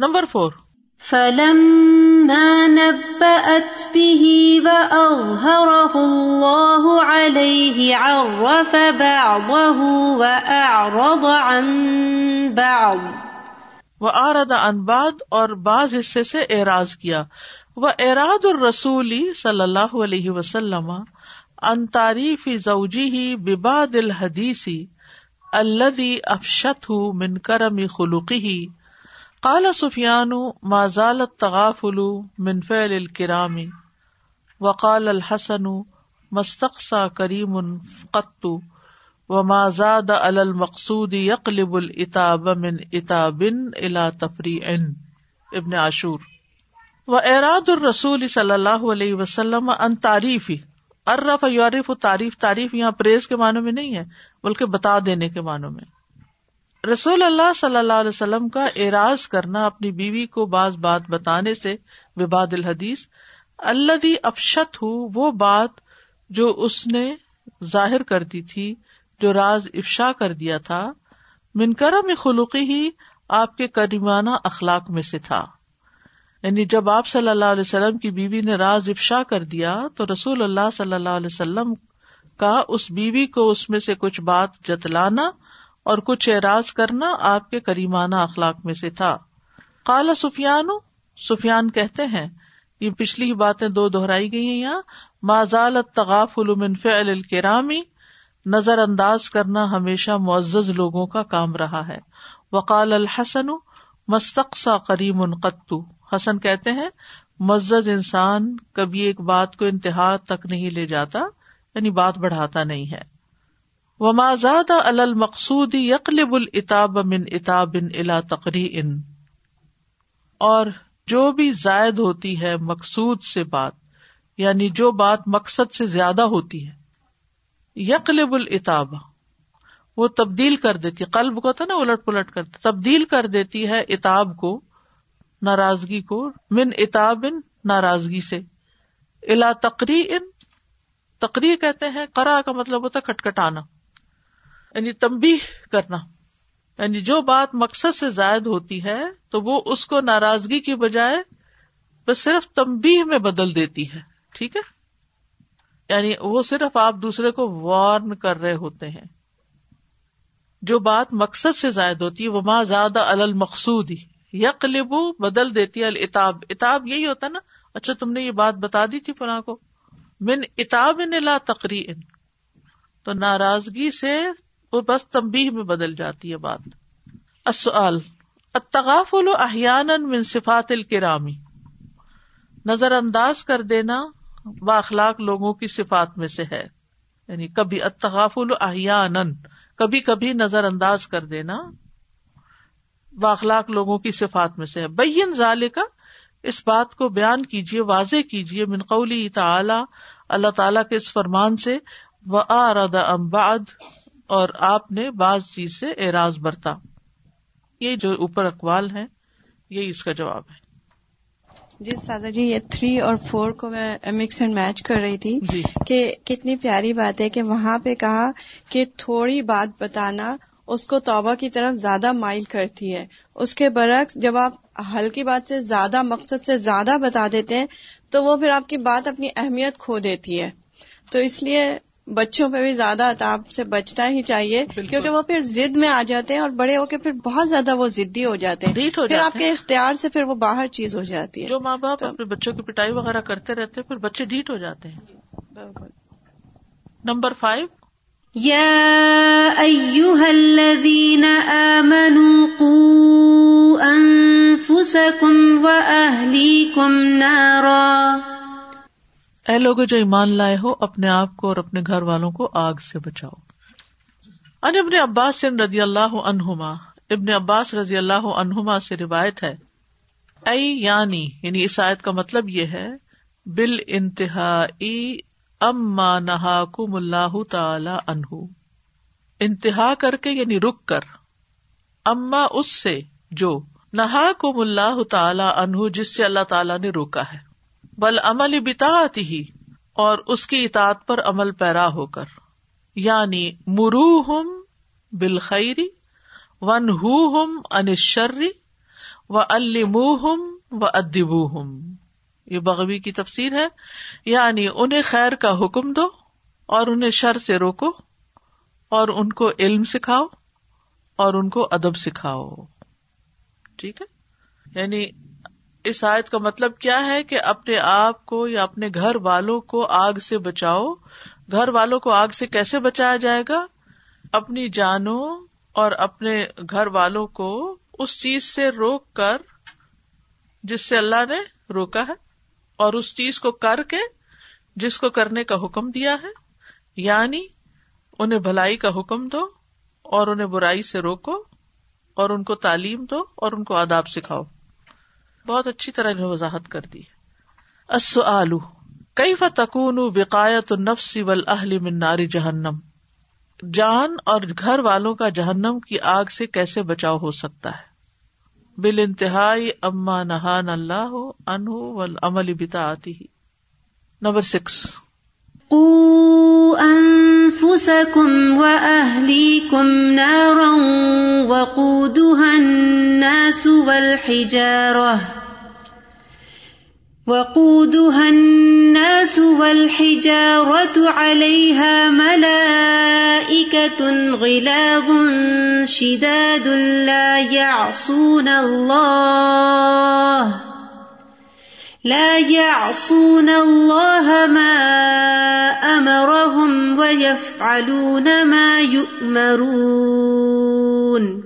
Number four فلما نبأت به وأظهره الله عليه عرف بعضه وأعرض عن بعض وہ آرد انباد اور بعض حصے سے اعراض کیا۔ وہ اراد الرسولی صلی اللہ علیہ وسلم ان تعریف زوجی ہی بباد الحدیثی الذي افشت من کرم خلقی کالا سفیان مازال تغافل من فعل الکرام وقال الحسن مستقصا کریم قط و مازاد المقصود یقلب الاتاب من اتاب الى تفریع ابن عاشور. و اراد الرسول صلی اللہ علیہ وسلم ان تعریف ارف یورف تعریف تعریف یہاں پریز کے معنوں میں نہیں ہے، بلکہ بتا دینے کے معنوں میں۔ رسول اللہ صلی اللہ علیہ وسلم کا اعراض کرنا اپنی بیوی کو بعض بات بتانے سے وباد الحدیث اللہ افشت ہو وہ بات جو اس نے ظاہر کر دی تھی، جو راز افشا کر دیا تھا منکرم خلوقی ہی آپ کے کریمانہ اخلاق میں سے تھا۔ یعنی جب آپ صلی اللہ علیہ وسلم کی بیوی نے راز افشا کر دیا، تو رسول اللہ صلی اللہ علیہ وسلم کا اس بیوی کو اس میں سے کچھ بات جتلانا اور کچھ اعراض کرنا آپ کے کریمانہ اخلاق میں سے تھا۔ کالا سفیان سفیان کہتے ہیں، یہ پچھلی باتیں دو دہرائی گئی ہیں یہاں۔ مازال تغاف فعل الکرامی نظر انداز کرنا ہمیشہ معزز لوگوں کا کام رہا ہے۔ وقال الحسن مستقصا کریم قطو حسن کہتے ہیں، معزز انسان کبھی ایک بات کو انتہا تک نہیں لے جاتا یعنی بات بڑھاتا نہیں ہے۔ وہ مازاد المقصود یقلب الاتاب من اتاب ان الا تقری ان اور جو بھی زائد ہوتی ہے مقصود سے بات یعنی جو بات مقصد سے زیادہ ہوتی ہے، یقلب الاتاب. وہ تبدیل کر دیتی قلب کو تھا نا الٹ پلٹ کر تبدیل کر دیتی ہے اتاب کو، ناراضگی کو، من اتاب ان ناراضگی سے. الا تقری ان تقریر کہتے ہیں کرا کا مطلب ہوتا ہے کٹکھٹانا یعنی تمبی کرنا یعنی جو بات مقصد سے زائد ہوتی ہے تو وہ اس کو ناراضگی کی بجائے بس صرف تمبی میں بدل دیتی ہے، ٹھیک ہے؟ یعنی وہ صرف آپ دوسرے کو وارن کر رہے ہوتے ہیں۔ جو بات مقصد سے زائد ہوتی ہے وہ ماں زیادہ المقصود ہی یقلبو بدل دیتی ہے الاتاب اتاب یہی ہوتا نا اچھا تم نے یہ بات بتا دی تھی فلاں کو۔ من اتاب لا تقری تو ناراضگی سے وہ بس تمبی میں بدل جاتی ہے بات۔ التغافل احیانا من صفات الکرامی نظر انداز کر دینا باخلاق لوگوں کی صفات میں سے ہے۔ یعنی کبھی اتغافل احیان کبھی کبھی نظر انداز کر دینا باخلاق لوگوں کی صفات میں سے ہے۔ بین ظال کا اس بات کو بیان کیجیے واضح کیجیے من قولی تعالی، اللہ تعالیٰ کے اس فرمان سے وہ امباد اور آپ نے بعض چیز سے اعراض برتا۔ یہ جو اوپر اقوال ہے یہی اس کا جواب ہے۔ جی سادہ جی یہ تھری اور فور کو میں مکس اینڈ میچ کر رہی تھی جی۔ کہ کتنی پیاری بات ہے کہ وہاں پہ کہا کہ تھوڑی بات بتانا اس کو توبہ کی طرف زیادہ مائل کرتی ہے۔ اس کے برعکس جب آپ ہلکی بات سے زیادہ مقصد سے زیادہ بتا دیتے ہیں تو وہ پھر آپ کی بات اپنی اہمیت کھو دیتی ہے۔ تو اس لیے بچوں پہ بھی زیادہ اتاب سے بچنا ہی چاہیے کیونکہ وہ پھر ضد میں آ جاتے ہیں اور بڑے ہو کے پھر بہت زیادہ وہ ضدی ہو جاتے ہیں۔ پھر آپ کے اختیار سے پھر وہ باہر چیز ہو جاتی ہے۔ جو ماں باپ اپنے بچوں کی پٹائی وغیرہ کرتے رہتے پھر بچے ڈھیٹ ہو جاتے ہیں۔ Number five. یا الذین آمنوا قوا انفسکم و اہلیکم نارا۔ اے لوگ جو ایمان لائے ہو، اپنے آپ کو اور اپنے گھر والوں کو آگ سے بچاؤ۔ ان ابن عباس رضی اللہ عنہما، ابن عباس رضی اللہ عنہما سے روایت ہے۔ اے یعنی یعنی اس آیت کا مطلب یہ ہے، بال انتہا اما نہا کم اللہ تعالی انہ انتہا کر کے یعنی رک کر، اما اس سے جو نہا کم اللہ تعالی انہ جس سے اللہ تعالیٰ نے روکا ہے۔ بل عمل بتا آتی ہی اور اس کی اطاعت پر عمل پیرا ہو کر یعنی مرو ہم بالخیری ون ہم انشری و الموہم و ادبو ہم یہ بغوی کی تفسیر ہے یعنی انہیں خیر کا حکم دو اور انہیں شر سے روکو، اور ان کو علم سکھاؤ اور ان کو ادب سکھاؤ۔ ٹھیک ہے؟ یعنی اس آیت کا مطلب کیا ہے کہ اپنے آپ کو یا اپنے گھر والوں کو آگ سے بچاؤ؟ گھر والوں کو آگ سے کیسے بچایا جائے گا؟ اپنی جانوں اور اپنے گھر والوں کو اس چیز سے روک کر، جس سے اللہ نے روکا ہے، اور اس چیز کو کر کے، جس کو کرنے کا حکم دیا ہے یعنی انہیں بھلائی کا حکم دو اور انہیں برائی سے روکو اور ان کو تعلیم دو اور ان کو آداب سکھاؤ۔ بہت اچھی طرح انہیں وضاحت کر دی السؤال، کیف تکون وقایت النفس والاہل من نار جہنم؟ جان اور گھر والوں کا جہنم کی آگ سے کیسے بچاؤ ہو سکتا ہے؟ بال انتہائی اما نہان اللہ انہ والعمل ہی نمبر سکس قوا انفسكم واهليكم نارا وقودها الناس والحجاره وقودها الناس والحجارة عليها ملائكة غلاظ شداد لا يعصون الله لا يعصون الله ما أمرهم ويفعلون ما يؤمرون.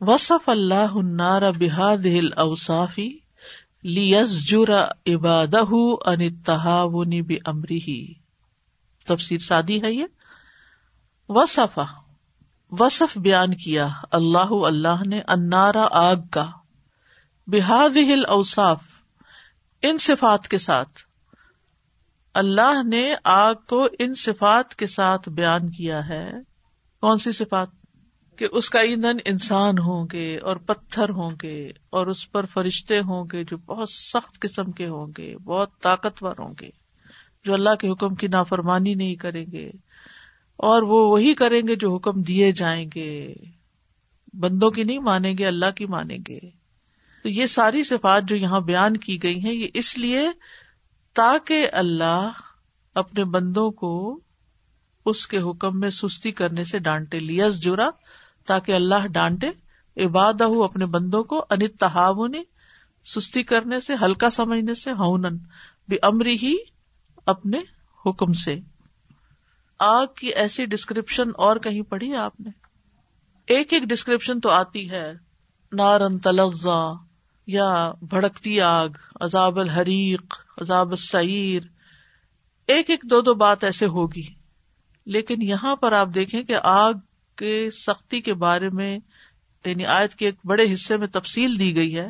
وصف الله النار بهذه الأوصاف لیس جرا عبادہ ان تحاونی تفسیر سادی ہے یہ؟ وصف وصف بیان کیا، اللہ اللہ نے انارا آگ کا بحاد ہل اوصاف ان صفات کے ساتھ۔ اللہ نے آگ کو ان صفات کے ساتھ بیان کیا ہے۔ کون سی صفات؟ کہ اس کا ایندھن انسان ہوں گے اور پتھر ہوں گے اور اس پر فرشتے ہوں گے جو بہت سخت قسم کے ہوں گے، بہت طاقتور ہوں گے، جو اللہ کے حکم کی نافرمانی نہیں کریں گے۔ اور وہ وہی کریں گے جو حکم دیے جائیں گے۔ بندوں کی نہیں مانیں گے، اللہ کی مانیں گے۔ تو یہ ساری صفات جو یہاں بیان کی گئی ہیں، یہ اس لیے تاکہ اللہ اپنے بندوں کو اس کے حکم میں سستی کرنے سے ڈانٹے لیس جرا، تاکہ اللہ ڈانٹے عباد اپنے بندوں کو انت تحاون سستی کرنے سے، ہلکا سمجھنے سے، ہونن بھی امری ہی اپنے حکم سے۔ آگ کی ایسی ڈسکرپشن اور کہیں پڑھی آپ نے؟ ایک ایک ڈسکرپشن تو آتی ہے، نارن تلزا یا بھڑکتی آگ، عذاب الحریق، عذاب السعیر۔ ایک ایک دو دو بات ایسے ہوگی۔ لیکن یہاں پر آپ دیکھیں کہ آگ کے سختی کے بارے میں یعنی آیت کے ایک بڑے حصے میں تفصیل دی گئی ہے۔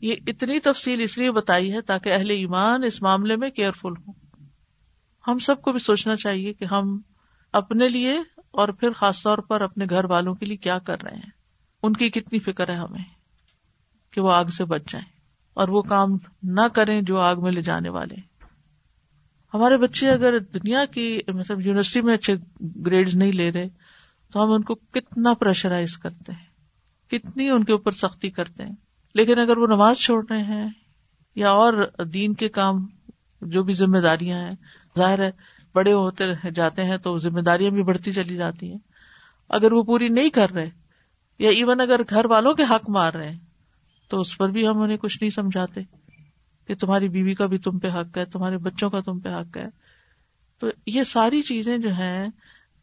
یہ اتنی تفصیل اس لیے بتائی ہے تاکہ اہل ایمان اس معاملے میں کیئرفل ہوں۔ ہم سب کو بھی سوچنا چاہیے کہ ہم اپنے لیے اور پھر خاص طور پر اپنے گھر والوں کے لیے کیا کر رہے ہیں۔ ان کی کتنی فکر ہے ہمیں۔ کہ وہ آگ سے بچ جائیں اور وہ کام نہ کریں جو آگ میں لے جانے والے ہمارے بچے اگر دنیا کی مطلب یونیورسٹی میں اچھے گریڈ نہیں لے رہے تو ہم ان کو کتنا پریشرائز کرتے ہیں، کتنی ان کے اوپر سختی کرتے ہیں۔ لیکن اگر وہ نماز چھوڑ رہے ہیں یا اور دین کے کام جو بھی ذمہ داریاں ہیں، ظاہر ہے بڑے ہوتے جاتے ہیں تو ذمہ داریاں بھی بڑھتی چلی جاتی ہیں۔ اگر وہ پوری نہیں کر رہے یا ایون اگر گھر والوں کے حق مار رہے ہیں تو اس پر بھی ہم انہیں کچھ نہیں سمجھاتے کہ تمہاری بیوی کا بھی تم پہ حق ہے، تمہارے بچوں کا تم پہ حق ہے۔ تو یہ ساری چیزیں جو ہیں،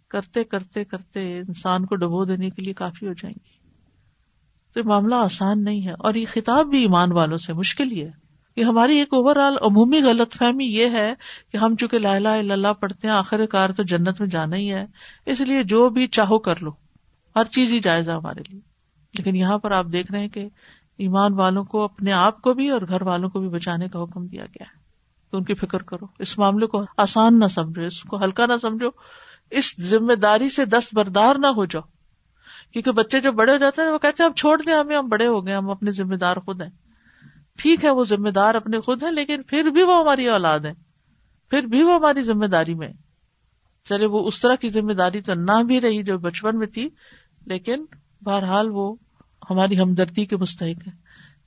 کرتے کرتے کرتے انسان کو ڈبو دینے کے لیے کافی ہو جائیں گی۔ تو یہ معاملہ آسان نہیں ہے اور یہ خطاب بھی ایمان والوں سے مشکل ہی ہے۔ کہ ہماری ایک اوور آل عمومی غلط فہمی یہ ہے کہ ہم چونکہ لا الہ الا اللہ پڑھتے ہیں، آخر کار تو جنت میں جانا ہی ہے۔ اس لیے جو بھی چاہو کر لو۔ ہر چیز ہی جائز ہے ہمارے لیے۔ لیکن یہاں پر آپ دیکھ رہے ہیں کہ ایمان والوں کو اپنے آپ کو بھی اور گھر والوں کو بھی بچانے کا حکم دیا گیا ہے۔ تو ان کی فکر کرو۔ اس معاملے کو آسان نہ سمجھو، اس کو ہلکا نہ سمجھو۔ اس ذمہ داری سے دست بردار نہ ہو جاؤ۔ کیونکہ بچے جو بڑے ہو جاتے ہیں، وہ کہتے ہیں اب چھوڑ دیں، ہمیں ہم بڑے ہو گئے، ہم اپنے ذمہ دار خود ہیں۔ ٹھیک ہے، وہ ذمہ دار اپنے خود ہیں، لیکن پھر بھی وہ ہماری اولاد ہے پھر بھی وہ ہماری ذمہ داری میں چلے، وہ اس طرح کی ذمہ داری تو نہ بھی رہی جو بچپن میں تھی، لیکن بہرحال وہ ہماری ہمدردی کے مستحق ہیں۔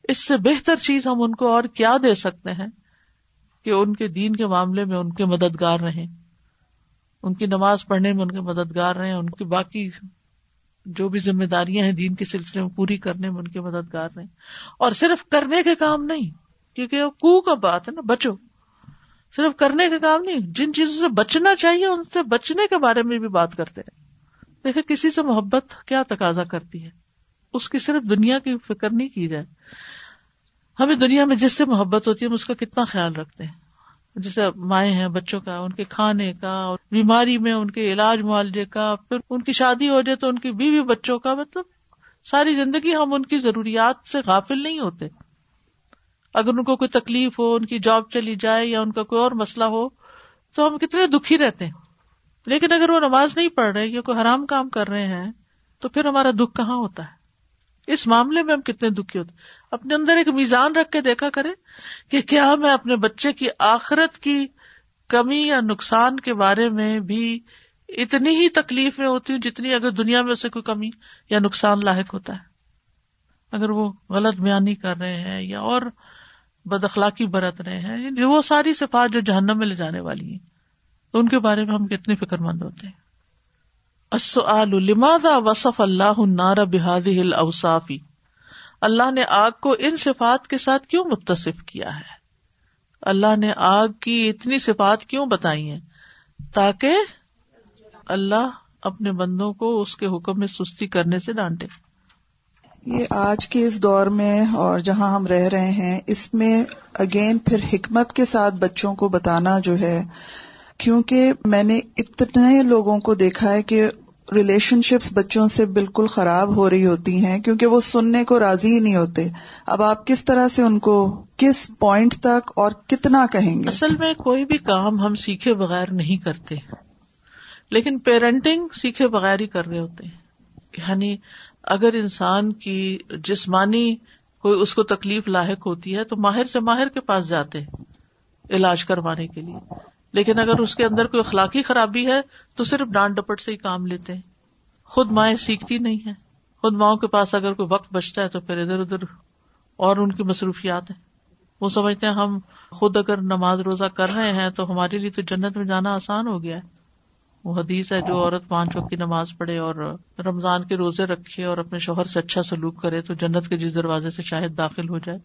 اس سے بہتر چیز ہم ان کو اور کیا دے سکتے ہیں کہ ان کے دین کے معاملے میں ان کے مددگار رہیں۔ ان کی نماز پڑھنے میں ان کے مددگار رہیں۔ ان کی باقی جو بھی ذمہ داریاں ہیں دین کے سلسلے میں پوری کرنے میں ان کے مددگار رہیں۔ اور صرف کرنے کے کام نہیں، کیونکہ وہ کو کا بات ہے نا، بچو۔ صرف کرنے کے کام نہیں، جن چیزوں سے بچنا چاہیے، ان سے بچنے کے بارے میں بھی بات کرتے ہیں دیکھے کسی سے محبت کیا تقاضا کرتی ہے؟ اس کی صرف دنیا کی فکر نہیں کی جائے۔ ہمیں دنیا میں جس سے محبت ہوتی ہے، ہم اس کا کتنا خیال رکھتے ہیں۔ جیسے مائیں ہیں، بچوں کا، ان کے کھانے کا بیماری میں ان کے علاج معالجے کا، پھر ان کی شادی ہو جائے تو ان کی بیوی بچوں کا مطلب ساری زندگی ہم ان کی ضروریات سے غافل نہیں ہوتے۔ اگر ان کو کوئی تکلیف ہو، ان کی جاب چلی جائے یا ان کا کوئی اور مسئلہ ہو، تو ہم کتنے دکھی رہتے ہیں۔ لیکن اگر وہ نماز نہیں پڑھ رہے یا کوئی حرام کام کر رہے ہیں، تو پھر ہمارا دکھ کہاں ہوتا ہے؟ اس معاملے میں ہم کتنے دکھی ہوتے اپنے اندر ایک میزان رکھ کے دیکھا کرے کہ کیا میں اپنے بچے کی آخرت کی کمی یا نقصان کے بارے میں بھی اتنی ہی تکلیف میں ہوتی ہوں جتنی اگر دنیا میں اسے کوئی کمی یا نقصان لاحق ہوتا ہے۔ اگر وہ غلط بیانی کر رہے ہیں یا اور بد اخلاقی برت رہے ہیں یعنی وہ ساری صفات جو جہنم میں لے جانے والی ہیں تو ان کے بارے میں ہم کتنے فکر مند ہوتے ہیں۔ لماذا وصف اللہ النار بهذه الاوصاف؟ اللہ نے آگ کو ان صفات کے ساتھ کیوں متصف کیا ہے؟ اللہ نے آگ کی اتنی صفات کیوں بتائی ہیں؟ تاکہ اللہ اپنے بندوں کو اس کے حکم میں سستی کرنے سے ڈانٹے۔ یہ آج کے اس دور میں اور جہاں ہم رہ رہے ہیں، اس میں اگین پھر حکمت کے ساتھ بچوں کو بتانا جو ہے، کیونکہ میں نے اتنے لوگوں کو دیکھا ہے کہ ریلیشن شپس بچوں سے بالکل خراب ہو رہی ہوتی ہیں کیونکہ وہ سننے کو راضی ہی نہیں ہوتے۔ اب آپ کس طرح سے ان کو کس پوائنٹ تک اور کتنا کہیں گے؟ اصل میں کوئی بھی کام ہم سیکھے بغیر نہیں کرتے۔ لیکن پیرنٹنگ سیکھے بغیر ہی کر رہے ہوتے ہیں۔ یعنی اگر انسان کی جسمانی کوئی اس کو تکلیف لاحق ہوتی ہے تو ماہر سے ماہر کے پاس جاتے علاج کروانے کے لیے۔ لیکن اگر اس کے اندر کوئی اخلاقی خرابی ہے تو صرف ڈانٹ ڈپٹ سے ہی کام لیتے ہیں۔ خود مائیں سیکھتی نہیں ہے خود ماؤں کے پاس اگر کوئی وقت بچتا ہے تو پھر ادھر ادھر اور ان کی مصروفیات ہیں۔ وہ سمجھتے ہیں ہم خود اگر نماز روزہ کر رہے ہیں تو ہمارے لیے تو جنت میں جانا آسان ہو گیا ہے۔ وہ حدیث ہے جو عورت پانچ وقت کی نماز پڑھے اور رمضان کے روزے رکھے اور اپنے شوہر سے اچھا سلوک کرے تو جنت کے جس دروازے سے شاید داخل ہو جائے۔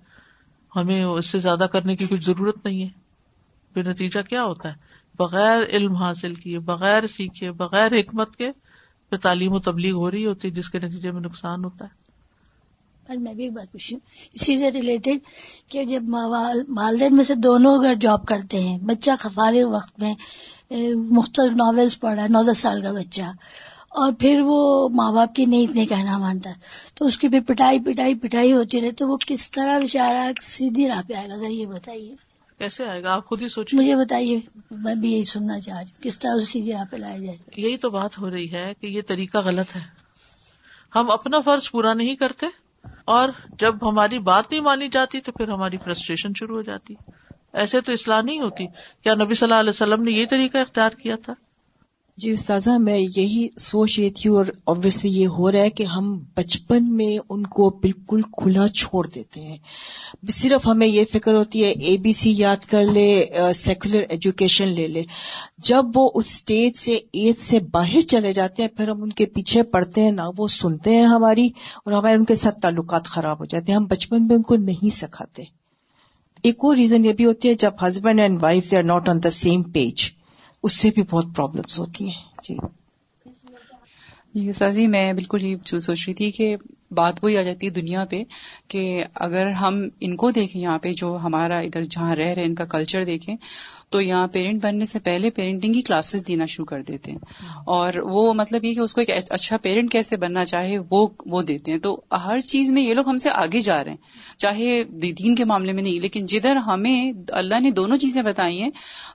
ہمیں اس سے زیادہ کرنے کی کچھ ضرورت نہیں ہے۔ پھر نتیجہ کیا ہوتا ہے؟ بغیر علم حاصل کیے، بغیر سیکھے، بغیر حکمت کے پھر تعلیم و تبلیغ ہو رہی ہوتی ہے جس کے نتیجے میں نقصان ہوتا ہے۔ پر میں بھی ایک بات پوچھوں اسی سے ریلیٹڈ کہ جب والدین میں سے دونوں اگر جاب کرتے ہیں، بچہ خفارے وقت میں مختلف ناولس پڑھ رہا ہے نو دس سال کا بچہ، اور پھر وہ ماں باپ کی نہیں اتنے کہنا مانتا، تو اس کی پھر پٹائی پٹائی پٹائی ہوتی رہے تو وہ کس طرح بےچارا سیدھی راہ پہ آئے گا؟ ذرا یہ بتائیے۔ کیسے آئے گا؟ آپ خود ہی سوچیں مجھے بتائیے میں بھی یہی سننا چاہ رہی ہوں۔ کس طرح سیدھی راہ پہ لایا جائے؟ یہی تو بات ہو رہی ہے کہ یہ طریقہ غلط ہے۔ ہم اپنا فرض پورا نہیں کرتے اور جب ہماری بات نہیں مانی جاتی تو پھر ہماری فرسٹریشن شروع ہو جاتی۔ ایسے تو اصلاح نہیں ہوتی۔ کیا نبی صلی اللہ علیہ وسلم نے یہ طریقہ اختیار کیا تھا؟ جی استاذہ، میں یہی سوچ رہی تھی اور آبویسلی یہ ہو رہا ہے کہ ہم بچپن میں ان کو بالکل کھلا چھوڑ دیتے ہیں۔ صرف ہمیں یہ فکر ہوتی ہے اے بی سی یاد کر لے سیکولر ایجوکیشن لے لے۔ جب وہ اس اسٹیج سے ایج سے باہر چلے جاتے ہیں، پھر ہم ان کے پیچھے پڑتے ہیں، نہ وہ سنتے ہیں ہماری اور ہمارے ان کے ساتھ تعلقات خراب ہو جاتے ہیں۔ ہم بچپن میں ان کو نہیں سکھاتے۔ ایک اور ریزن یہ بھی ہوتی ہے، جب husband and wife they are not on the same page اس سے بھی بہت پرابلمس ہوتی ہیں۔ جی۔ یوسا جی میں بالکل یہ سوچ رہی تھی کہ بات وہی آ جاتی ہے دنیا پہ کہ اگر ہم ان کو دیکھیں یہاں پہ جو ہمارا ادھر جہاں رہ رہے ان کا کلچر دیکھیں تو یہاں پیرنٹ بننے سے پہلے پیرنٹنگ کی کلاسز دینا شروع کر دیتے ہیں۔ اور وہ مطلب یہ کہ اس کو ایک اچھا پیرنٹ کیسے بننا چاہے وہ وہ دیتے ہیں۔ تو ہر چیز میں یہ لوگ ہم سے آگے جا رہے ہیں۔ چاہے دین کے معاملے میں نہیں لیکن جدھر ہمیں اللہ نے دونوں چیزیں بتائی ہیں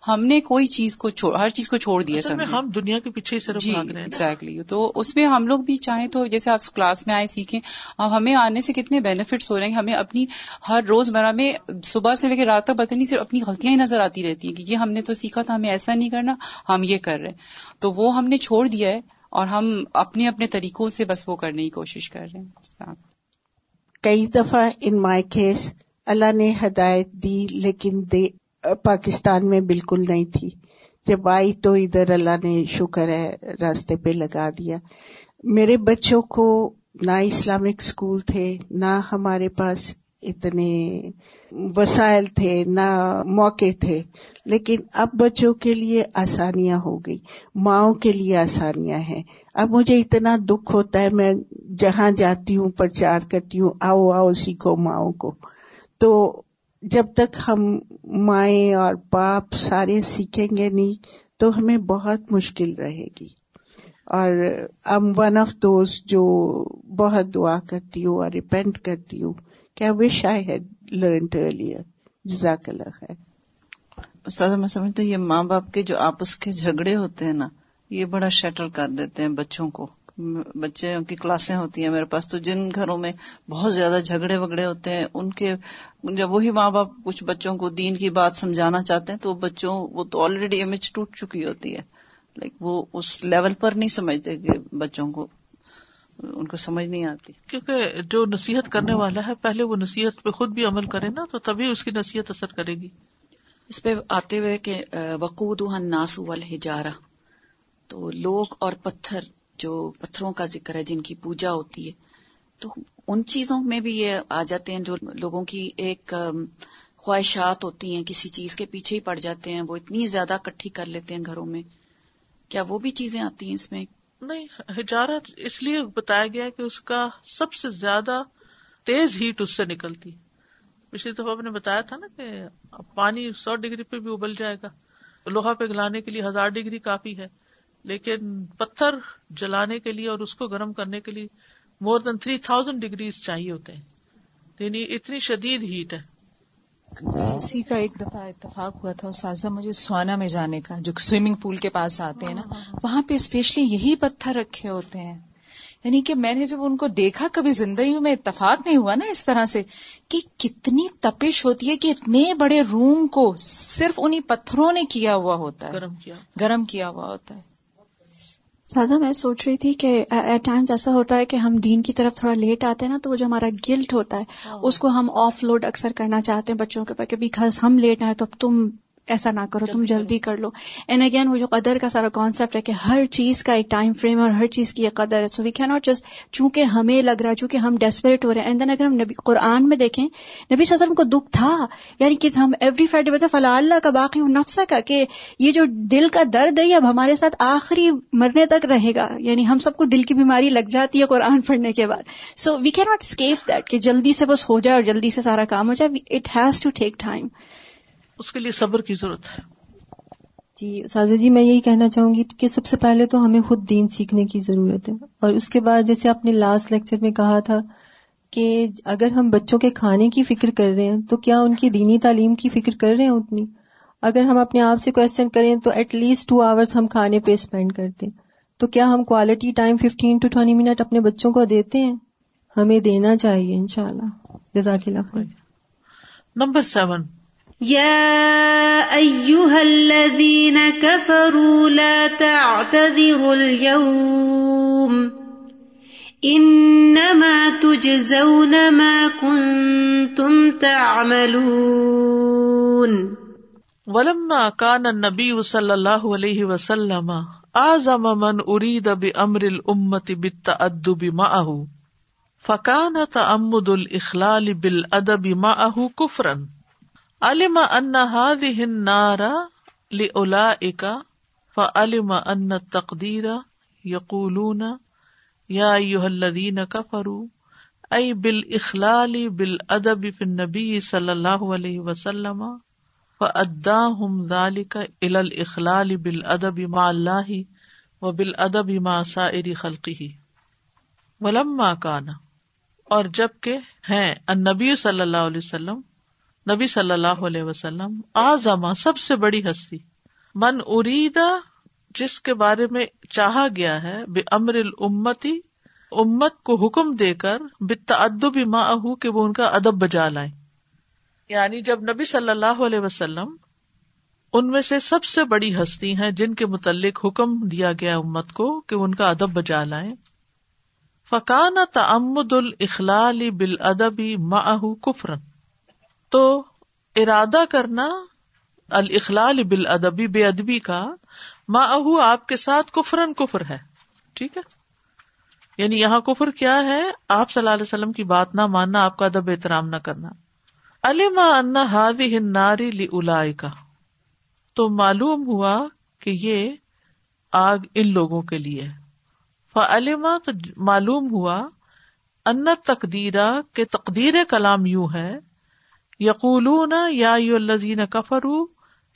ہم نے کوئی چیز کو ہر چیز کو چھوڑ دیا سر ہم دنیا کے پیچھے جی ایگزیکٹلی تو اس میں ہم لوگ بھی چاہیں تو جیسے آپ کلاس میں آئے سیکھیں۔ اب ہمیں آنے سے کتنے بینیفٹس ہو رہے ہیں، ہمیں اپنی ہر روز مرہ میں صبح سے لے کے رات تک پتہ نہیں، صرف اپنی غلطیاں ہی نظر آتی رہتی ہیں کہ یہ ہم نے تو سیکھا تھا، ہمیں ایسا نہیں کرنا، ہم یہ کر رہے تو وہ ہم نے چھوڑ دیا ہے اور ہم اپنے اپنے طریقوں سے بس وہ کرنے کی کوشش کر رہے ہیں۔ جی کئی دفعہ ان مائی کیس اللہ نے ہدایت دی لیکن دے پاکستان میں بالکل نہیں تھی۔ جب آئی تو ادھر اللہ نے شکر ہے راستے پہ لگا دیا۔ میرے بچوں کو نہ اسلامک اسکول تھے، نہ ہمارے پاس اتنے وسائل تھے، نہ موقع تھے، لیکن اب بچوں کے لیے آسانیاں ہو گئی، ماؤں کے لیے آسانیاں ہیں۔ اب مجھے اتنا دکھ ہوتا ہے، میں جہاں جاتی ہوں، پرچار کرتی ہوں، آؤ آؤ، سیکھو ماؤں کو۔ تو جب تک ہم مائیں اور باپ سارے سیکھیں گے نہیں، تو ہمیں بہت مشکل رہے گی۔ اور ام ون آف دوست جو بہت دعا کرتی ہوں اور ریپینٹ کرتی ہوں کیا wish I had learn earlier جزاک اللہ خیر. استاد میں سمجھتا ہوں یہ ماں باپ کے جو آپس کے جھگڑے ہوتے ہیں نا، یہ بڑا شیٹر کر دیتے ہیں بچوں کو. بچے کی کلاسیں ہوتی ہیں، میرے پاس تو جن گھروں میں بہت زیادہ جھگڑے وگڑے ہوتے ہیں، ان کے جب وہی ماں باپ کچھ بچوں کو دین کی بات سمجھانا چاہتے ہیں تو بچوں، وہ تو آلریڈی امیج ٹوٹ چکی ہوتی ہے۔ لائک وہ اس لیول پر نہیں سمجھتے کہ بچوں کو ان کو سمجھ نہیں آتی۔ کیونکہ جو نصیحت کرنے والا ہے پہلے وہ نصیحت پہ خود بھی عمل کرے نا تو تبھی اس کی نصیحت اثر کرے گی۔ اس پہ آتے ہوئے کہ وقود ناسو والحجارہ۔ تو لوگ اور پتھر جو پتھروں کا ذکر ہے جن کی پوجا ہوتی ہے تو ان چیزوں میں بھی یہ آ جاتے ہیں جو لوگوں کی ایک خواہشات ہوتی ہیں کسی چیز کے پیچھے ہی پڑ جاتے ہیں وہ اتنی زیادہ کٹھی کر لیتے ہیں گھروں میں۔ کیا وہ بھی چیزیں آتی ہیں اس میں؟ نہیں ہجارت اس لیے بتایا گیا کہ اس کا سب سے زیادہ تیز ہیٹ اس سے نکلتی۔ پچھلی دفعہ آپ نے بتایا تھا نا کہ پانی سو ڈگری پہ بھی ابل جائے گا۔ لوہا پہ کے لیے ہزار ڈگری کافی ہے، لیکن پتھر جلانے کے لیے اور اس کو گرم کرنے کے لیے more than three thousand degrees چاہیے ہوتے ہیں۔ یعنی اتنی شدید ہیٹ ہے۔ اسی کا ایک دفعہ اتفاق ہوا تھا سازا مجھے سوانا میں جانے کا جو سوئمنگ پول کے پاس آتے ہیں نا وہاں پہ اسپیشلی یہی پتھر رکھے ہوتے ہیں۔ یعنی کہ میں نے جب ان کو دیکھا کبھی زندگی میں اتفاق نہیں ہوا نا اس طرح سے کہ کتنی تپش ہوتی ہے کہ اتنے بڑے روم کو صرف انہیں پتھروں نے کیا ہوا ہوتا ہے۔ گرم کیا۔ گرم کیا ہوا ہوتا ہے۔ سازا میں سوچ رہی تھی کہ ایٹ ٹائمز ایسا ہوتا ہے کہ ہم دین کی طرف تھوڑا لیٹ آتے ہیں نا تو وہ جو ہمارا گلٹ ہوتا ہے ہاں۔ اس کو ہم آف لوڈ اکثر کرنا چاہتے ہیں بچوں کے اوپر کہ ہم لیٹ آئے تو اب تم ایسا نہ کرو تم جلدی کر لو۔ اینڈ اگین وہ جو قدر کا سارا کانسیپٹ ہے کہ ہر چیز کا ایک ٹائم فریم اور ہر چیز کی ایک قدر ہے۔ سو وی کی ناٹ جسٹ چونکہ ہمیں لگ رہا ہے چونکہ ہم ڈیسپریٹ ہو رہے ہیں۔ اینڈ دین اگر ہم نبی قرآن میں دیکھیں نبی صلی اللہ علیہ وسلم کو دکھ تھا۔ یعنی کہ ہم ایوری فرائیڈے بتا فلاں اللہ کا باقی نفسا کا کہ یہ جو دل کا درد ہے یہ اب ہمارے ساتھ آخری مرنے تک رہے گا۔ یعنی ہم سب کو دل کی بیماری لگ جاتی ہے قرآن پڑھنے کے بعد۔ سو وی کی ناٹ اسکیپ دیٹ کہ جلدی سے بس ہو جائے اور جلدی سے سارا کام ہو جائے۔ It has to take time اس کے لیے صبر کی ضرورت ہے۔ جی سازا جی میں یہی کہنا چاہوں گی کہ سب سے پہلے تو ہمیں خود دین سیکھنے کی ضرورت ہے۔ اور اس کے بعد جیسے آپ نے لاسٹ لیکچر میں کہا تھا کہ اگر ہم بچوں کے کھانے کی فکر کر رہے ہیں تو کیا ان کی دینی تعلیم کی فکر کر رہے ہیں اتنی؟ اگر ہم اپنے آپ سے کوشچن کریں تو ایٹ لیسٹ ٹو آورس ہم کھانے پہ اسپینڈ کرتے ہیں۔ تو کیا ہم quality time fifteen to twenty minute اپنے بچوں کو دیتے ہیں؟ ہمیں دینا چاہیے ان شاء اللہ جزاک اللہ نمبر سیون يا أيها الذين كفروا لا تعتذروا اليوم إنما تجزون ما كنتم تعملون ولما كان النبي صلى الله عليه وسلم أعظم من أريد بأمر الأمة بالتأدب معه فكان تأمد الإخلال بالأدب معه كفراً علم ان هذه النار لاولئك فعلم ان التقدير يقولون يا ايها الذين كفروا اي بالاخلال بالادب في النبي صلى الله عليه وسلم فاداهم ذلك الى الاخلال بالادب مع الله وبالادب مع سائر خلقه. ولما كان، اور جبکہ ہیں، النبی صلی اللہ علیہ وسلم نبی صلی اللہ علیہ وسلم، آزما سب سے بڑی ہستی۔ من اریدا جس کے بارے میں چاہا گیا ہے بے امر الامتی، امت کو حکم دے کر بتعدب ما اہو کہ وہ ان کا ادب بجا لائیں۔ یعنی جب نبی صلی اللہ علیہ وسلم ان میں سے سب سے بڑی ہستی ہیں، جن کے متعلق حکم دیا گیا امت کو، کہ ان کا ادب بجا لائیں۔ فقان تعمد الخلال بال ادبی ماہ کفرن تو ارادہ کرنا الخلال بال ادبی بے ادبی کا ماہ آپ کے ساتھ کفرن کفر ہے۔ ٹھیک ہے؟ یعنی یہاں کفر کیا ہے؟ آپ صلی اللہ علیہ وسلم کی بات نہ ماننا، آپ کا ادب احترام نہ کرنا۔ علیما انا ہادی ہناری لی کا تو معلوم ہوا کہ یہ آگ ان لوگوں کے لیے فعلما تو معلوم ہوا ان تقدیرا کے تقدیر کلام یوں ہے یقول یا الزین کفر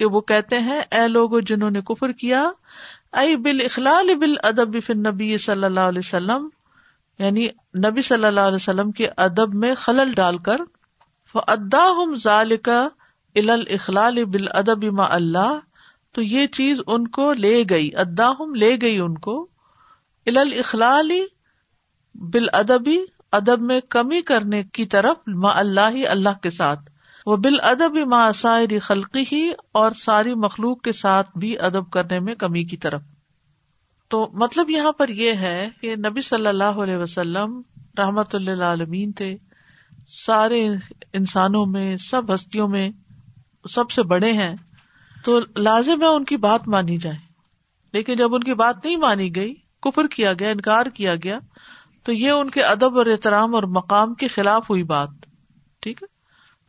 کہ وہ کہتے ہیں، اے لوگ جنہوں نے کفر کیا ائی بال اخلال بال ادب فن نبی صلی اللہ علیہ وسلم یعنی نبی صلی اللہ علیہ وسلم کے ادب میں خلل ڈال کر ادا ہم ظال کا ال بال ادب ما اللہ، تو یہ چیز ان کو لے گئی ادا ہم لے گئی ان کو ال اخلالی بال ادبی ادب میں کمی کرنے کی طرف، ما اللہ ہی اللہ کے ساتھ۔ وہ بال ادب ماسائری خلقی ہی اور ساری مخلوق کے ساتھ بھی ادب کرنے میں کمی کی طرف۔ تو مطلب یہاں پر یہ ہے کہ نبی صلی اللہ علیہ وسلم رحمت اللہ عالمین تھے۔ سارے انسانوں میں، سب ہستیوں میں سب سے بڑے ہیں۔ تو لازم ہے ان کی بات مانی جائے۔ لیکن جب ان کی بات نہیں مانی گئی، کفر کیا گیا، انکار کیا گیا، تو یہ ان کے ادب اور احترام اور مقام کے خلاف ہوئی بات۔ ٹھیک ہے؟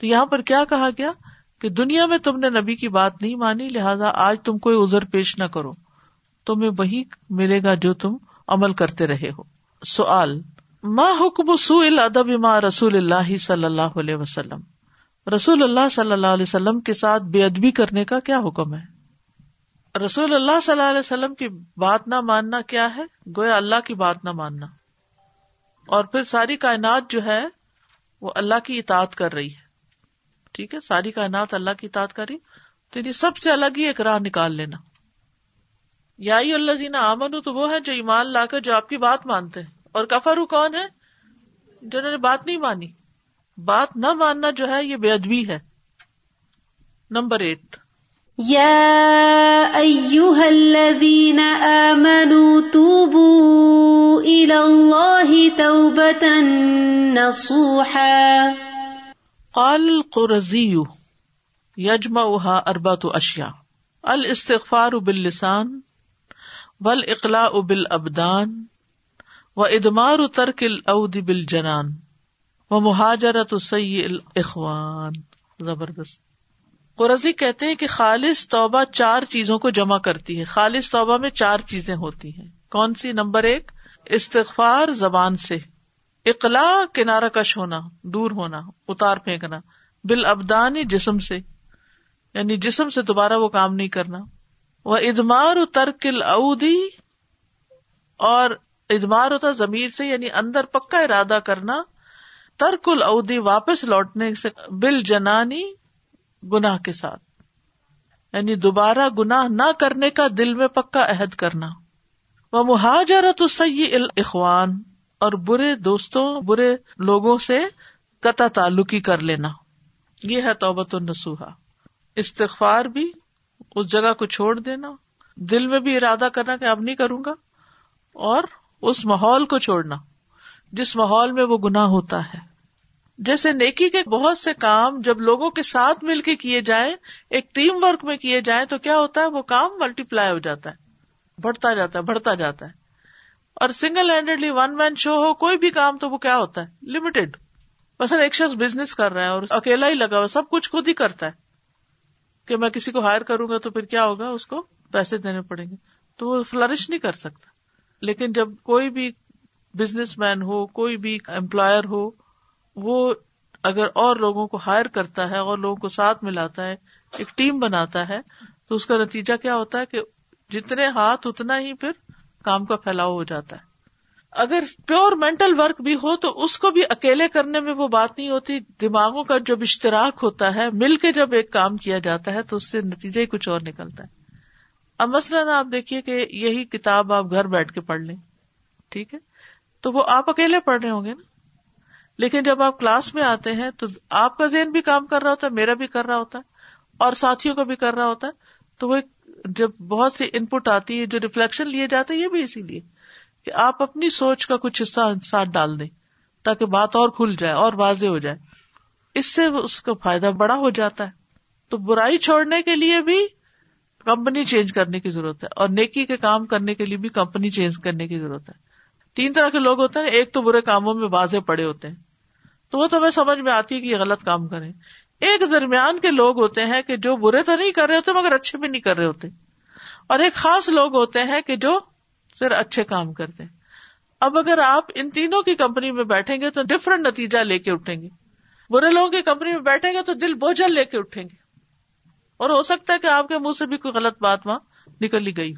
تو یہاں پر کیا کہا گیا کہ دنیا میں تم نے نبی کی بات نہیں مانی، لہٰذا آج تم کوئی ازر پیش نہ کرو۔ تمہیں وہی ملے گا جو تم عمل کرتے رہے ہو۔ سوال، ما حکم سو ادب ما رسول اللہ صلی اللہ علیہ وسلم؟ رسول اللہ صلی اللہ علیہ وسلم کے ساتھ بے ادبی کرنے کا کیا حکم ہے؟ رسول اللہ صلی اللہ علیہ وسلم کی بات نہ ماننا کیا ہے؟ گویا اللہ کی بات نہ ماننا۔ اور پھر ساری کائنات جو ہے، وہ اللہ کی اطاعت کر رہی ہے۔ ٹھیک ہے؟ ساری کائنات اللہ کی اطاعت کر رہی تو یہ سب سے الگ ہی ایک راہ نکال لینا۔ یا اللہ زینا آمن تو وہ ہے جو ایمان لا کر جو آپ کی بات مانتے ہیں۔ اور کفرو کون ہے جنہوں نے بات نہیں مانی۔ بات نہ ماننا جو ہے، یہ بے ادبی ہے۔ Number eight. یا الذین آمنوا، توبوا اللہ توبتا نصوحا۔ قال القرزی یجمعها اربعة اشیاء الاستغفار باللسان والاقلاع بالابدان و ادمار ترک الاود بالجنان وہ مہاجرت سی اخوان زبردست۔ قرضی کہتے ہیں کہ خالص توبہ چار چیزوں کو جمع کرتی ہے۔ خالص توبہ میں چار چیزیں ہوتی ہیں۔ کون سی؟ نمبر ایک، استغفار زبان سے۔ اقلاع کنارہ کش ہونا، دور ہونا، اتار پھینکنا بال ابدانی جسم سے یعنی جسم سے دوبارہ وہ کام نہیں کرنا۔ وہ ادمار ترک اودی اور ادمار ہوتا ضمیر سے یعنی اندر پکا ارادہ کرنا۔ ترک الاودی واپس لوٹنے سے بل جنانی گناہ کے ساتھ۔ یعنی دوبارہ گناہ نہ کرنے کا دل میں پکا عہد کرنا۔ وہ مہاجرت سی اخوان اور برے دوستوں، برے لوگوں سے قطع تعلقی کر لینا۔ یہ ہے توبت النسوحا استغفار بھی، اس جگہ کو چھوڑ دینا۔ دل میں بھی ارادہ کرنا کہ اب نہیں کروں گا۔ اور اس ماحول کو چھوڑنا۔ جس ماحول میں وہ گنا ہوتا ہے۔ جیسے نیکی کے بہت سے کام جب لوگوں کے ساتھ مل کے کیے جائیں، ایک ٹیم ورک میں کیے جائیں، تو کیا ہوتا ہے؟ وہ کام ملٹی پلائی ہو جاتا ہے۔ بڑھتا جاتا ہے، بڑھتا جاتا ہے۔ اور single handedly one man show ہو، کوئی بھی کام تو وہ کیا ہوتا ہے؟ لمیٹڈ مثلا ایک شخص بزنس کر رہا ہے اور اکیلا ہی لگا ہوا سب کچھ خود ہی کرتا ہے۔ کہ میں کسی کو ہائر کروں گا تو پھر کیا ہوگا؟ اس کو پیسے دینے پڑیں گے۔ تو وہ فلرش نہیں کر سکتا۔ لیکن جب کوئی بھی بزنس مین ہو، کوئی بھی امپلائر ہو، وہ اگر اور لوگوں کو ہائر کرتا ہے، اور لوگوں کو ساتھ ملاتا ہے، ایک ٹیم بناتا ہے، تو اس کا نتیجہ کیا ہوتا ہے کہ جتنے ہاتھ اتنا ہی پھر کام کا پھیلاؤ ہو جاتا ہے۔ اگر پیور مینٹل ورک بھی ہو تو اس کو بھی اکیلے کرنے میں وہ بات نہیں ہوتی۔ دماغوں کا جب اشتراک ہوتا ہے، مل کے جب ایک کام کیا جاتا ہے تو اس سے نتیجہ ہی کچھ اور نکلتا ہے۔ اب مثلاً آپ دیکھیے کہ یہی کتاب آپ گھر بیٹھ کے پڑھ لیں، ٹھیک ہے؟ تو وہ آپ اکیلے پڑھ رہے ہوں گے نا؟ لیکن جب آپ کلاس میں آتے ہیں تو آپ کا ذہن بھی کام کر رہا ہوتا ہے، میرا بھی کر رہا ہوتا ہے اور ساتھیوں کا بھی کر رہا ہوتا ہے، تو وہ جب بہت سی ان پٹ آتی ہے جو ریفلیکشن لیے جاتے ہیں، یہ بھی اسی لیے کہ آپ اپنی سوچ کا کچھ حصہ ساتھ ڈال دیں تاکہ بات اور کھل جائے، اور واضح ہو جائے۔ اس سے اس کا فائدہ بڑا ہو جاتا ہے۔ تو برائی چھوڑنے کے لیے بھی کمپنی چینج کرنے کی ضرورت ہے، اور نیکی کے کام کرنے کے لیے بھی کمپنی چینج کرنے کی ضرورت ہے۔ تین طرح کے لوگ ہوتے ہیں، ایک تو برے کاموں میں واضح پڑے ہوتے ہیں۔ تو وہ تو ہمیں سمجھ میں آتی ہے کہ یہ غلط کام کریں۔ ایک درمیان کے لوگ ہوتے ہیں کہ جو برے تو نہیں کر رہے ہوتے مگر اچھے بھی نہیں کر رہے ہوتے۔ اور ایک خاص لوگ ہوتے ہیں کہ جو صرف اچھے کام کرتے ہیں۔ اب اگر آپ ان تینوں کی کمپنی میں بیٹھیں گے تو ڈفرنٹ نتیجہ لے کے اٹھیں گے۔ برے لوگوں کی کمپنی میں بیٹھیں گے تو دل بوجھل لے کے اٹھیں گے۔ اور ہو سکتا ہے کہ آپ کے منہ سے بھی کوئی غلط بات وہاں نکل گئی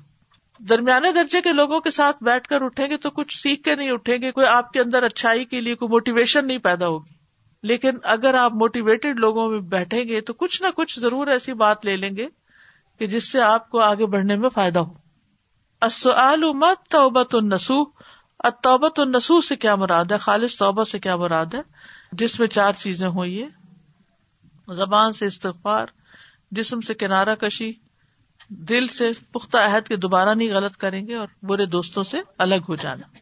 درمیانے درجے کے لوگوں کے ساتھ بیٹھ کر اٹھیں گے تو کچھ سیکھ کے نہیں اٹھیں گے، کوئی آپ کے اندر اچھائی کے لیے کوئی موٹیویشن نہیں پیدا ہوگی۔ لیکن اگر آپ موٹیویٹڈ لوگوں میں بیٹھیں گے تو کچھ نہ کچھ ضرور ایسی بات لے لیں گے کہ جس سے آپ کو آگے بڑھنے میں فائدہ ہو۔ مت توبت النسو توبت النسو سے کیا مراد ہے؟ خالص توبہ سے کیا مراد ہے؟ جس میں چار چیزیں ہوئی زبان سے استغفار، جسم سے کنارہ کشی، دل سے پختہ عہد کے دوبارہ نہیں غلط کریں گے اور برے دوستوں سے الگ ہو جانا۔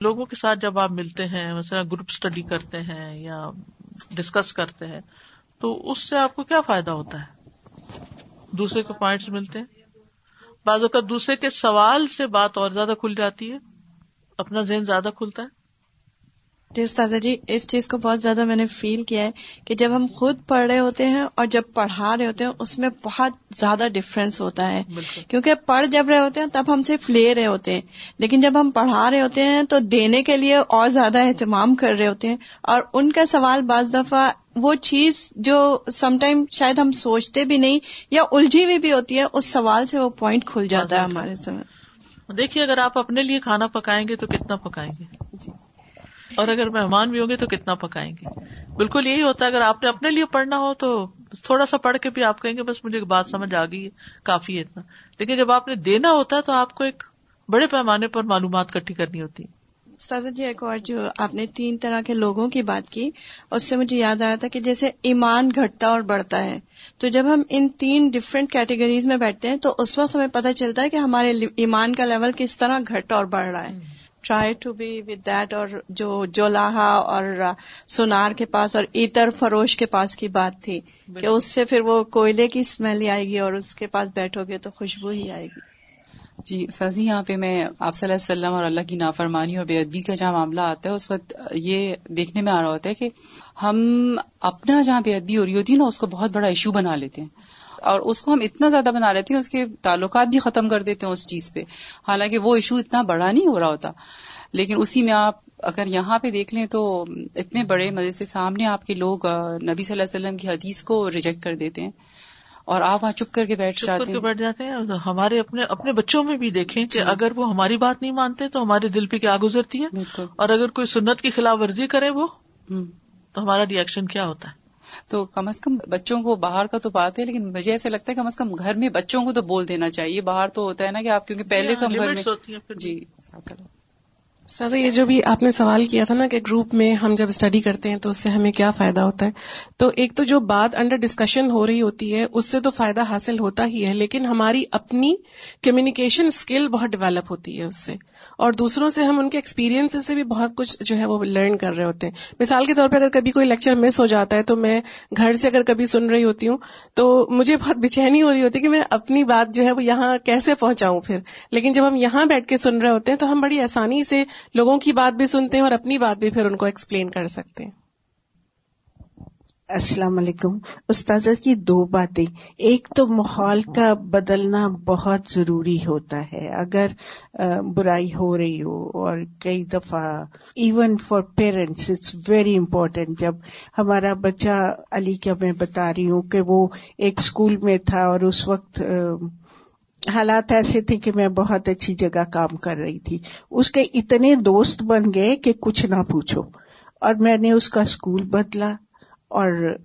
لوگوں کے ساتھ جب آپ ملتے ہیں، مثلا گروپ اسٹڈی کرتے ہیں یا ڈسکس کرتے ہیں، تو اس سے آپ کو کیا فائدہ ہوتا ہے؟ دوسرے کو پوائنٹس ملتے ہیں۔ بعض اوقات دوسرے کے سوال سے بات اور زیادہ کھل جاتی ہے، اپنا ذہن زیادہ کھلتا ہے۔ جی استاذہ جی اس چیز کو بہت زیادہ میں نے فیل کیا ہے کہ جب ہم خود پڑھ رہے ہوتے ہیں اور جب پڑھا رہے ہوتے ہیں اس میں بہت زیادہ ڈفرینس ہوتا ہے۔ کیونکہ پڑھ جب رہے ہوتے ہیں تب ہم صرف لے رہے ہوتے ہیں۔ لیکن جب ہم پڑھا رہے ہوتے ہیں تو دینے کے لیے اور زیادہ اہتمام کر رہے ہوتے ہیں۔ اور ان کا سوال بعض دفعہ وہ چیز جو سم ٹائم شاید ہم سوچتے بھی نہیں یا الجھی ہوئی بھی ہوتی ہے اس سوال سے وہ پوائنٹ کھل جاتا ہے ہمارے سمے۔ دیکھیے اگر آپ اپنے لیے کھانا پکائیں گے تو کتنا پکائیں گے؟ جی۔ اور اگر مہمان بھی ہوں گے تو کتنا پکائیں گے؟ بالکل یہی ہوتا ہے، اگر آپ نے اپنے لیے پڑھنا ہو تو تھوڑا سا پڑھ کے بھی آپ کہیں گے، بس مجھے بات سمجھ آ گئی ہے، کافی ہے اتنا۔ لیکن جب آپ نے دینا ہوتا ہے تو آپ کو ایک بڑے پیمانے پر معلومات کٹھی کرنی ہوتی ہے۔ سادہ جی ایک اور جو آپ نے تین طرح کے لوگوں کی بات کی، اس سے مجھے یاد آیا تھا کہ جیسے ایمان گھٹتا اور بڑھتا ہے، تو جب ہم ان تین ڈفرینٹ کیٹیگریز میں بیٹھتے ہیں تو اس وقت ہمیں پتہ چلتا ہے کہ ہمارے ایمان کا لیول کس طرح گھٹ اور بڑھ رہا ہے۔ Try to be with that اور جو جولاہا اور سونار کے پاس اور ایتر فروش کے پاس کی بات تھی کہ اس سے پھر وہ کوئلے کی اسمیل ہی آئے گی اور اس کے پاس بیٹھو گے تو خوشبو ہی آئے گی۔ جی سازی یہاں پہ میں آپ صلی اللہ علیہ وسلم اور اللہ کی نافرمانی اور بے ادبی کا جہاں معاملہ آتا ہے اس وقت یہ دیکھنے میں آ رہا ہوتا ہے کہ ہم اپنا جہاں بے ادبی ہو رہی ہوتی ہے نا اس کو بہت بڑا ایشو بنا لیتے ہیں۔ اور اس کو ہم اتنا زیادہ بنا لیتے ہیں اس کے تعلقات بھی ختم کر دیتے ہیں اس چیز پہ۔ حالانکہ وہ ایشو اتنا بڑا نہیں ہو رہا ہوتا۔ لیکن اسی میں آپ اگر یہاں پہ دیکھ لیں تو اتنے بڑے مزے سے سامنے آپ کے لوگ نبی صلی اللہ علیہ وسلم کی حدیث کو ریجیکٹ کر دیتے ہیں۔ اور آپ وہاں چپ کر کے بیٹھ جاتے ہیں۔ بیٹھ جاتے ہیں ہمارے اپنے اپنے بچوں میں بھی دیکھیں کہ جی۔ اگر وہ ہماری بات نہیں مانتے تو ہمارے دل پہ کیا گزرتی ہے؟ اور اگر کوئی سنت کی خلاف ورزی کرے وہ تو ہمارا ریئیکشن کیا ہوتا ہے؟ تو کم از کم بچوں کو باہر کا تو بات ہے لیکن مجھے ایسا لگتا ہے کم از کم گھر میں بچوں کو تو بول دینا چاہیے۔ باہر تو ہوتا ہے نا کہ آپ کیونکہ پہلے تو ہم گھر میں جی سر، یہ جو بھی آپ نے سوال کیا تھا نا کہ گروپ میں ہم جب اسٹڈی کرتے ہیں تو اس سے ہمیں کیا فائدہ ہوتا ہے؟ تو ایک تو جو بات انڈر ڈسکشن ہو رہی ہوتی ہے، اس سے تو فائدہ حاصل ہوتا ہی ہے، لیکن ہماری اپنی کمیونیکیشن اسکل بہت ڈیولپ ہوتی ہے اس سے۔ اور دوسروں سے ہم ان کے ایکسپیرینس سے بھی بہت کچھ جو ہے وہ لرن کر رہے ہوتے ہیں۔ مثال کے طور پہ اگر کبھی کوئی لیکچر مس ہو جاتا ہے تو میں گھر سے اگر کبھی سن رہی ہوتی ہوں تو مجھے بہت بےچینی ہو رہی ہوتی ہے کہ میں اپنی بات جو ہے وہ یہاں کیسے پہنچاؤں پھر۔ لیکن جب ہم یہاں بیٹھ کے سن رہے ہوتے ہیں تو ہم بڑی آسانی سے لوگوں کی بات بھی سنتے ہیں اور اپنی بات بھی پھر ان کو ایکسپلین کر سکتے ہیں۔ السلام علیکم۔ استاذہ جی دو باتیں۔ ایک تو ماحول کا بدلنا بہت ضروری ہوتا ہے۔ اگر برائی ہو رہی ہو اور کئی دفعہ even for parents it's very important جب ہمارا بچہ علی کا میں بتا رہی ہوں کہ وہ ایک اسکول میں تھا اور اس وقت حالات ایسے تھے کہ میں بہت اچھی جگہ کام کر رہی تھی۔ اس کے اتنے دوست بن گئے کہ کچھ نہ پوچھو۔ اور میں نے اس کا اسکول بدلا اور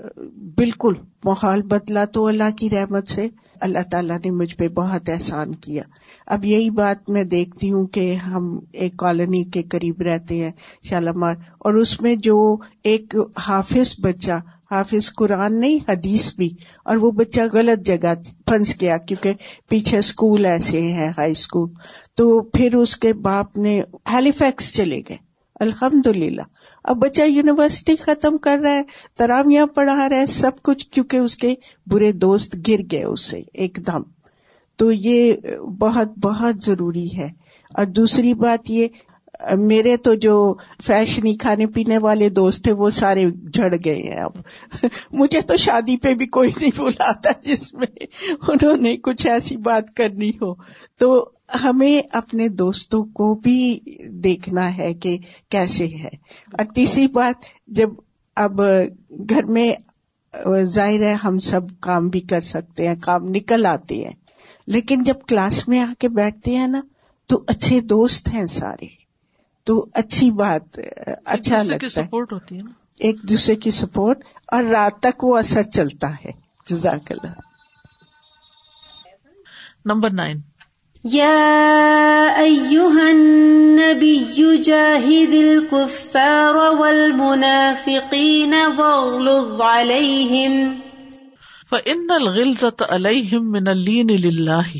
بالکل ماحول بدلا تو اللہ کی رحمت سے۔ اللہ تعالیٰ نے مجھ پہ بہت احسان کیا۔ اب یہی بات میں دیکھتی ہوں کہ ہم ایک کالونی کے قریب رہتے ہیں شالامار اور اس میں جو ایک حافظ بچہ حافظ قرآن نہیں، حدیث بھی۔ اور وہ بچہ غلط جگہ پھنس گیا کیونکہ پیچھے اسکول ایسے ہیں، ہائی اسکول تو پھر اس کے باپ نے ہیلی فیکس چلے گئے۔ الحمد للہ اب بچہ یونیورسٹی ختم کر رہا ہے، ترامیاں پڑھا رہا ہے، سب کچھ کیونکہ اس کے برے دوست گر گئے اس سے ایک دم۔ تو یہ بہت بہت ضروری ہے۔ اور دوسری بات یہ میرے تو جو فیشنی کھانے پینے والے دوست تھے وہ سارے جھڑ گئے ہیں اب۔ مجھے تو شادی پہ بھی کوئی نہیں بلاتا جس میں انہوں نے کچھ ایسی بات کرنی ہو۔ تو ہمیں اپنے دوستوں کو بھی دیکھنا ہے کہ کیسے ہے اور تیسری بات، جب اب گھر میں ظاہر ہے ہم سب کام بھی کر سکتے ہیں، کام نکل آتے ہیں۔ لیکن جب کلاس میں آ کے بیٹھتے ہیں نا، تو اچھے دوست ہیں سارے۔ تو اچھی بات اچھا لگتا ہے۔ سپورٹ ہوتی ہے ایک دوسرے کی سپورٹ اور رات تک وہ اثر چلتا ہے۔ جزاک اللہ۔ Number nine. يا أيها النبي جاهد الكفار والمنافقين واغلظ عليهم فإن الغلظة عليهم من اللين لله۔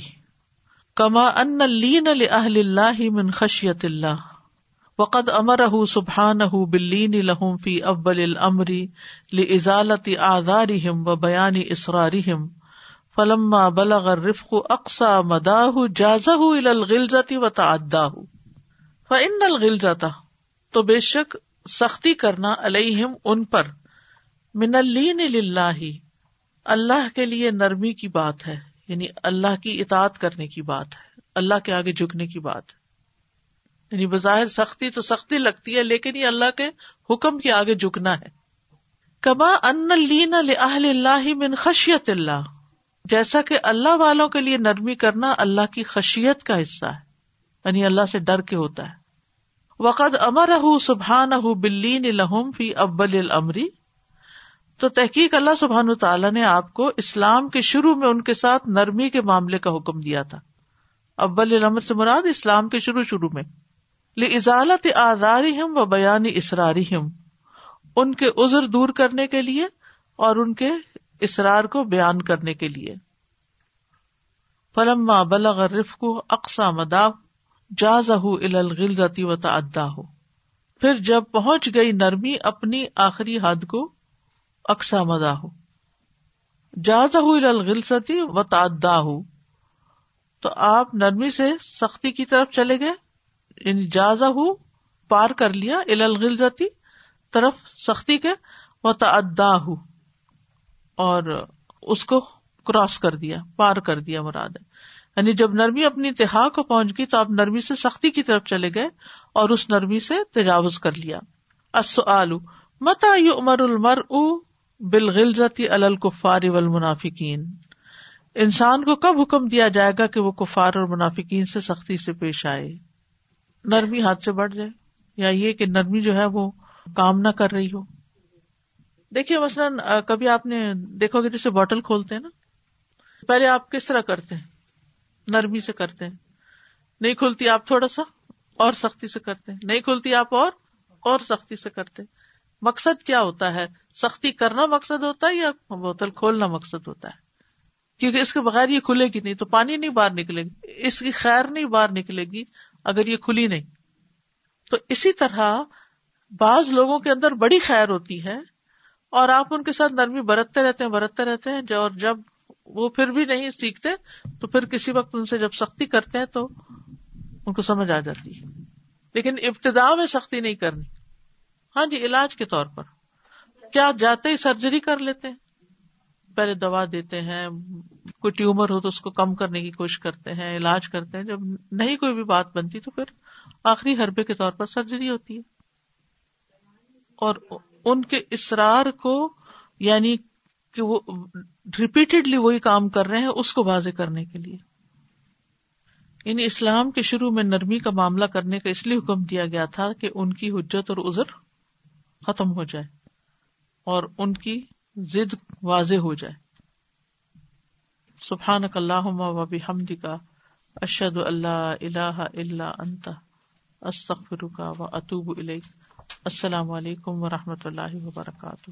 كما أن اللين لأهل الله من خشية الله۔ وقد امرہ سبحان بلین لہم فی ابل الامر لزالت آزارہم و بیان اسرارہم فلما بلغ الرفق اقسا مداہ جازہ الى الغلزت و تعداہ فان الغلزت تو بے شک سختی کرنا علیہم ان پر۔ من اللین للہ، اللہ کے لیے نرمی کی بات ہے یعنی اللہ کی اطاعت کرنے کی بات ہے، اللہ کے آگے جھکنے کی بات ہے۔ یعنی بظاہر سختی تو سختی لگتی ہے، لیکن یہ اللہ کے حکم کے آگے جھکنا ہے۔ کما ان اللہ من خشیت اللہ۔ جیسا کہ اللہ والوں کے لیے نرمی کرنا اللہ کی خشیت کا حصہ ہے یعنی اللہ سے ڈر کے ہوتا ہے۔ وقد امر سبحان بلین لہم فی ابل العمری تو تحقیق اللہ سبحان تعالیٰ نے آپ کو اسلام کے شروع میں ان کے ساتھ نرمی کے معاملے کا حکم دیا تھا۔ ابل العمر سے مراد اسلام کے شروع شروع میں۔ ازالت آزاری ہم و بیانی اسراری ہم ان کے عذر دور کرنے کے لیے اور ان کے اسرار کو بیان کرنے کے لیے۔ فلما بلغ کو اقسا مدا جاز الغلزتی و تعدا ہو پھر جب پہنچ گئی نرمی اپنی آخری حد کو اقسا مدا ہو جاز الغلزتی و تعدا ہو تو آپ نرمی سے سختی کی طرف چلے گئے۔ یعنی جازا ہو، پار کر لیا الغلزتی طرف سختی کے وہ تعدا ہو، اور اس کو کراس کر دیا، پار کر دیا مراد ہے۔ یعنی جب نرمی اپنی انتہا کو پہنچ گئی تو آپ نرمی سے سختی کی طرف چلے گئے، اور اس نرمی سے تجاوز کر لیا۔ السؤال متا یو عمر المر او بالغلزتی الکفار والمنافقین؟ انسان کو کب حکم دیا جائے گا کہ وہ کفار اور منافقین سے سختی سے پیش آئے؟ نرمی ہاتھ سے بڑھ جائے یا یہ کہ نرمی جو ہے وہ کام نہ کر رہی ہو۔ دیکھیے مثلاً کبھی آپ نے دیکھو گے جیسے بوٹل کھولتے ہیں نا، پہلے آپ کس طرح کرتے ہیں؟ نرمی سے کرتے ہیں۔ نہیں کھلتی آپ تھوڑا سا، اور سختی سے کرتے ہیں۔ نہیں کھلتی آپ اور اور سختی سے کرتے مقصد کیا ہوتا ہے؟ سختی کرنا مقصد ہوتا ہے یا بوتل کھولنا مقصد ہوتا ہے؟ کیونکہ اس کے بغیر یہ کھلے گی نہیں، تو پانی نہیں باہر نکلے گی۔ اس کی خیر نہیں باہر نکلے گی۔ اگر یہ کھلی نہیں۔ تو اسی طرح بعض لوگوں کے اندر بڑی خیر ہوتی ہے اور آپ ان کے ساتھ نرمی برتتے رہتے ہیں، برتتے رہتے ہیں اور جب وہ پھر بھی نہیں سیکھتے، تو پھر کسی وقت ان سے جب سختی کرتے ہیں تو ان کو سمجھ آ جاتی ہے۔ لیکن ابتدا میں سختی نہیں کرنی۔ ہاں جی علاج کے طور پر۔ کیا جاتے ہی سرجری کر لیتے ہیں؟ پہلے دوا دیتے ہیں، کوئی ٹیومر ہو تو اس کو کم کرنے کی کوشش کرتے ہیں، علاج کرتے ہیں، جب نہیں کوئی بھی بات بنتی تو پھر آخری حربے کے طور پر سرجری ہوتی ہے۔ اور ان کے اسرار کو یعنی کہ وہ ریپیٹڈلی وہی کام کر رہے ہیں، اس کو واضح کرنے کے لیے۔ یعنی اسلام کے شروع میں نرمی کا معاملہ کرنے کا اس لیے حکم دیا گیا تھا کہ ان کی حجت اور عذر ختم ہو جائے اور ان کی ضد واضح ہو جائے۔ سبحان اللہ و بحمد کا اشد اللہ اللہ اللہ انت استخر کا و اطوب السلام علیکم و رحمۃ اللہ وبرکاتہ۔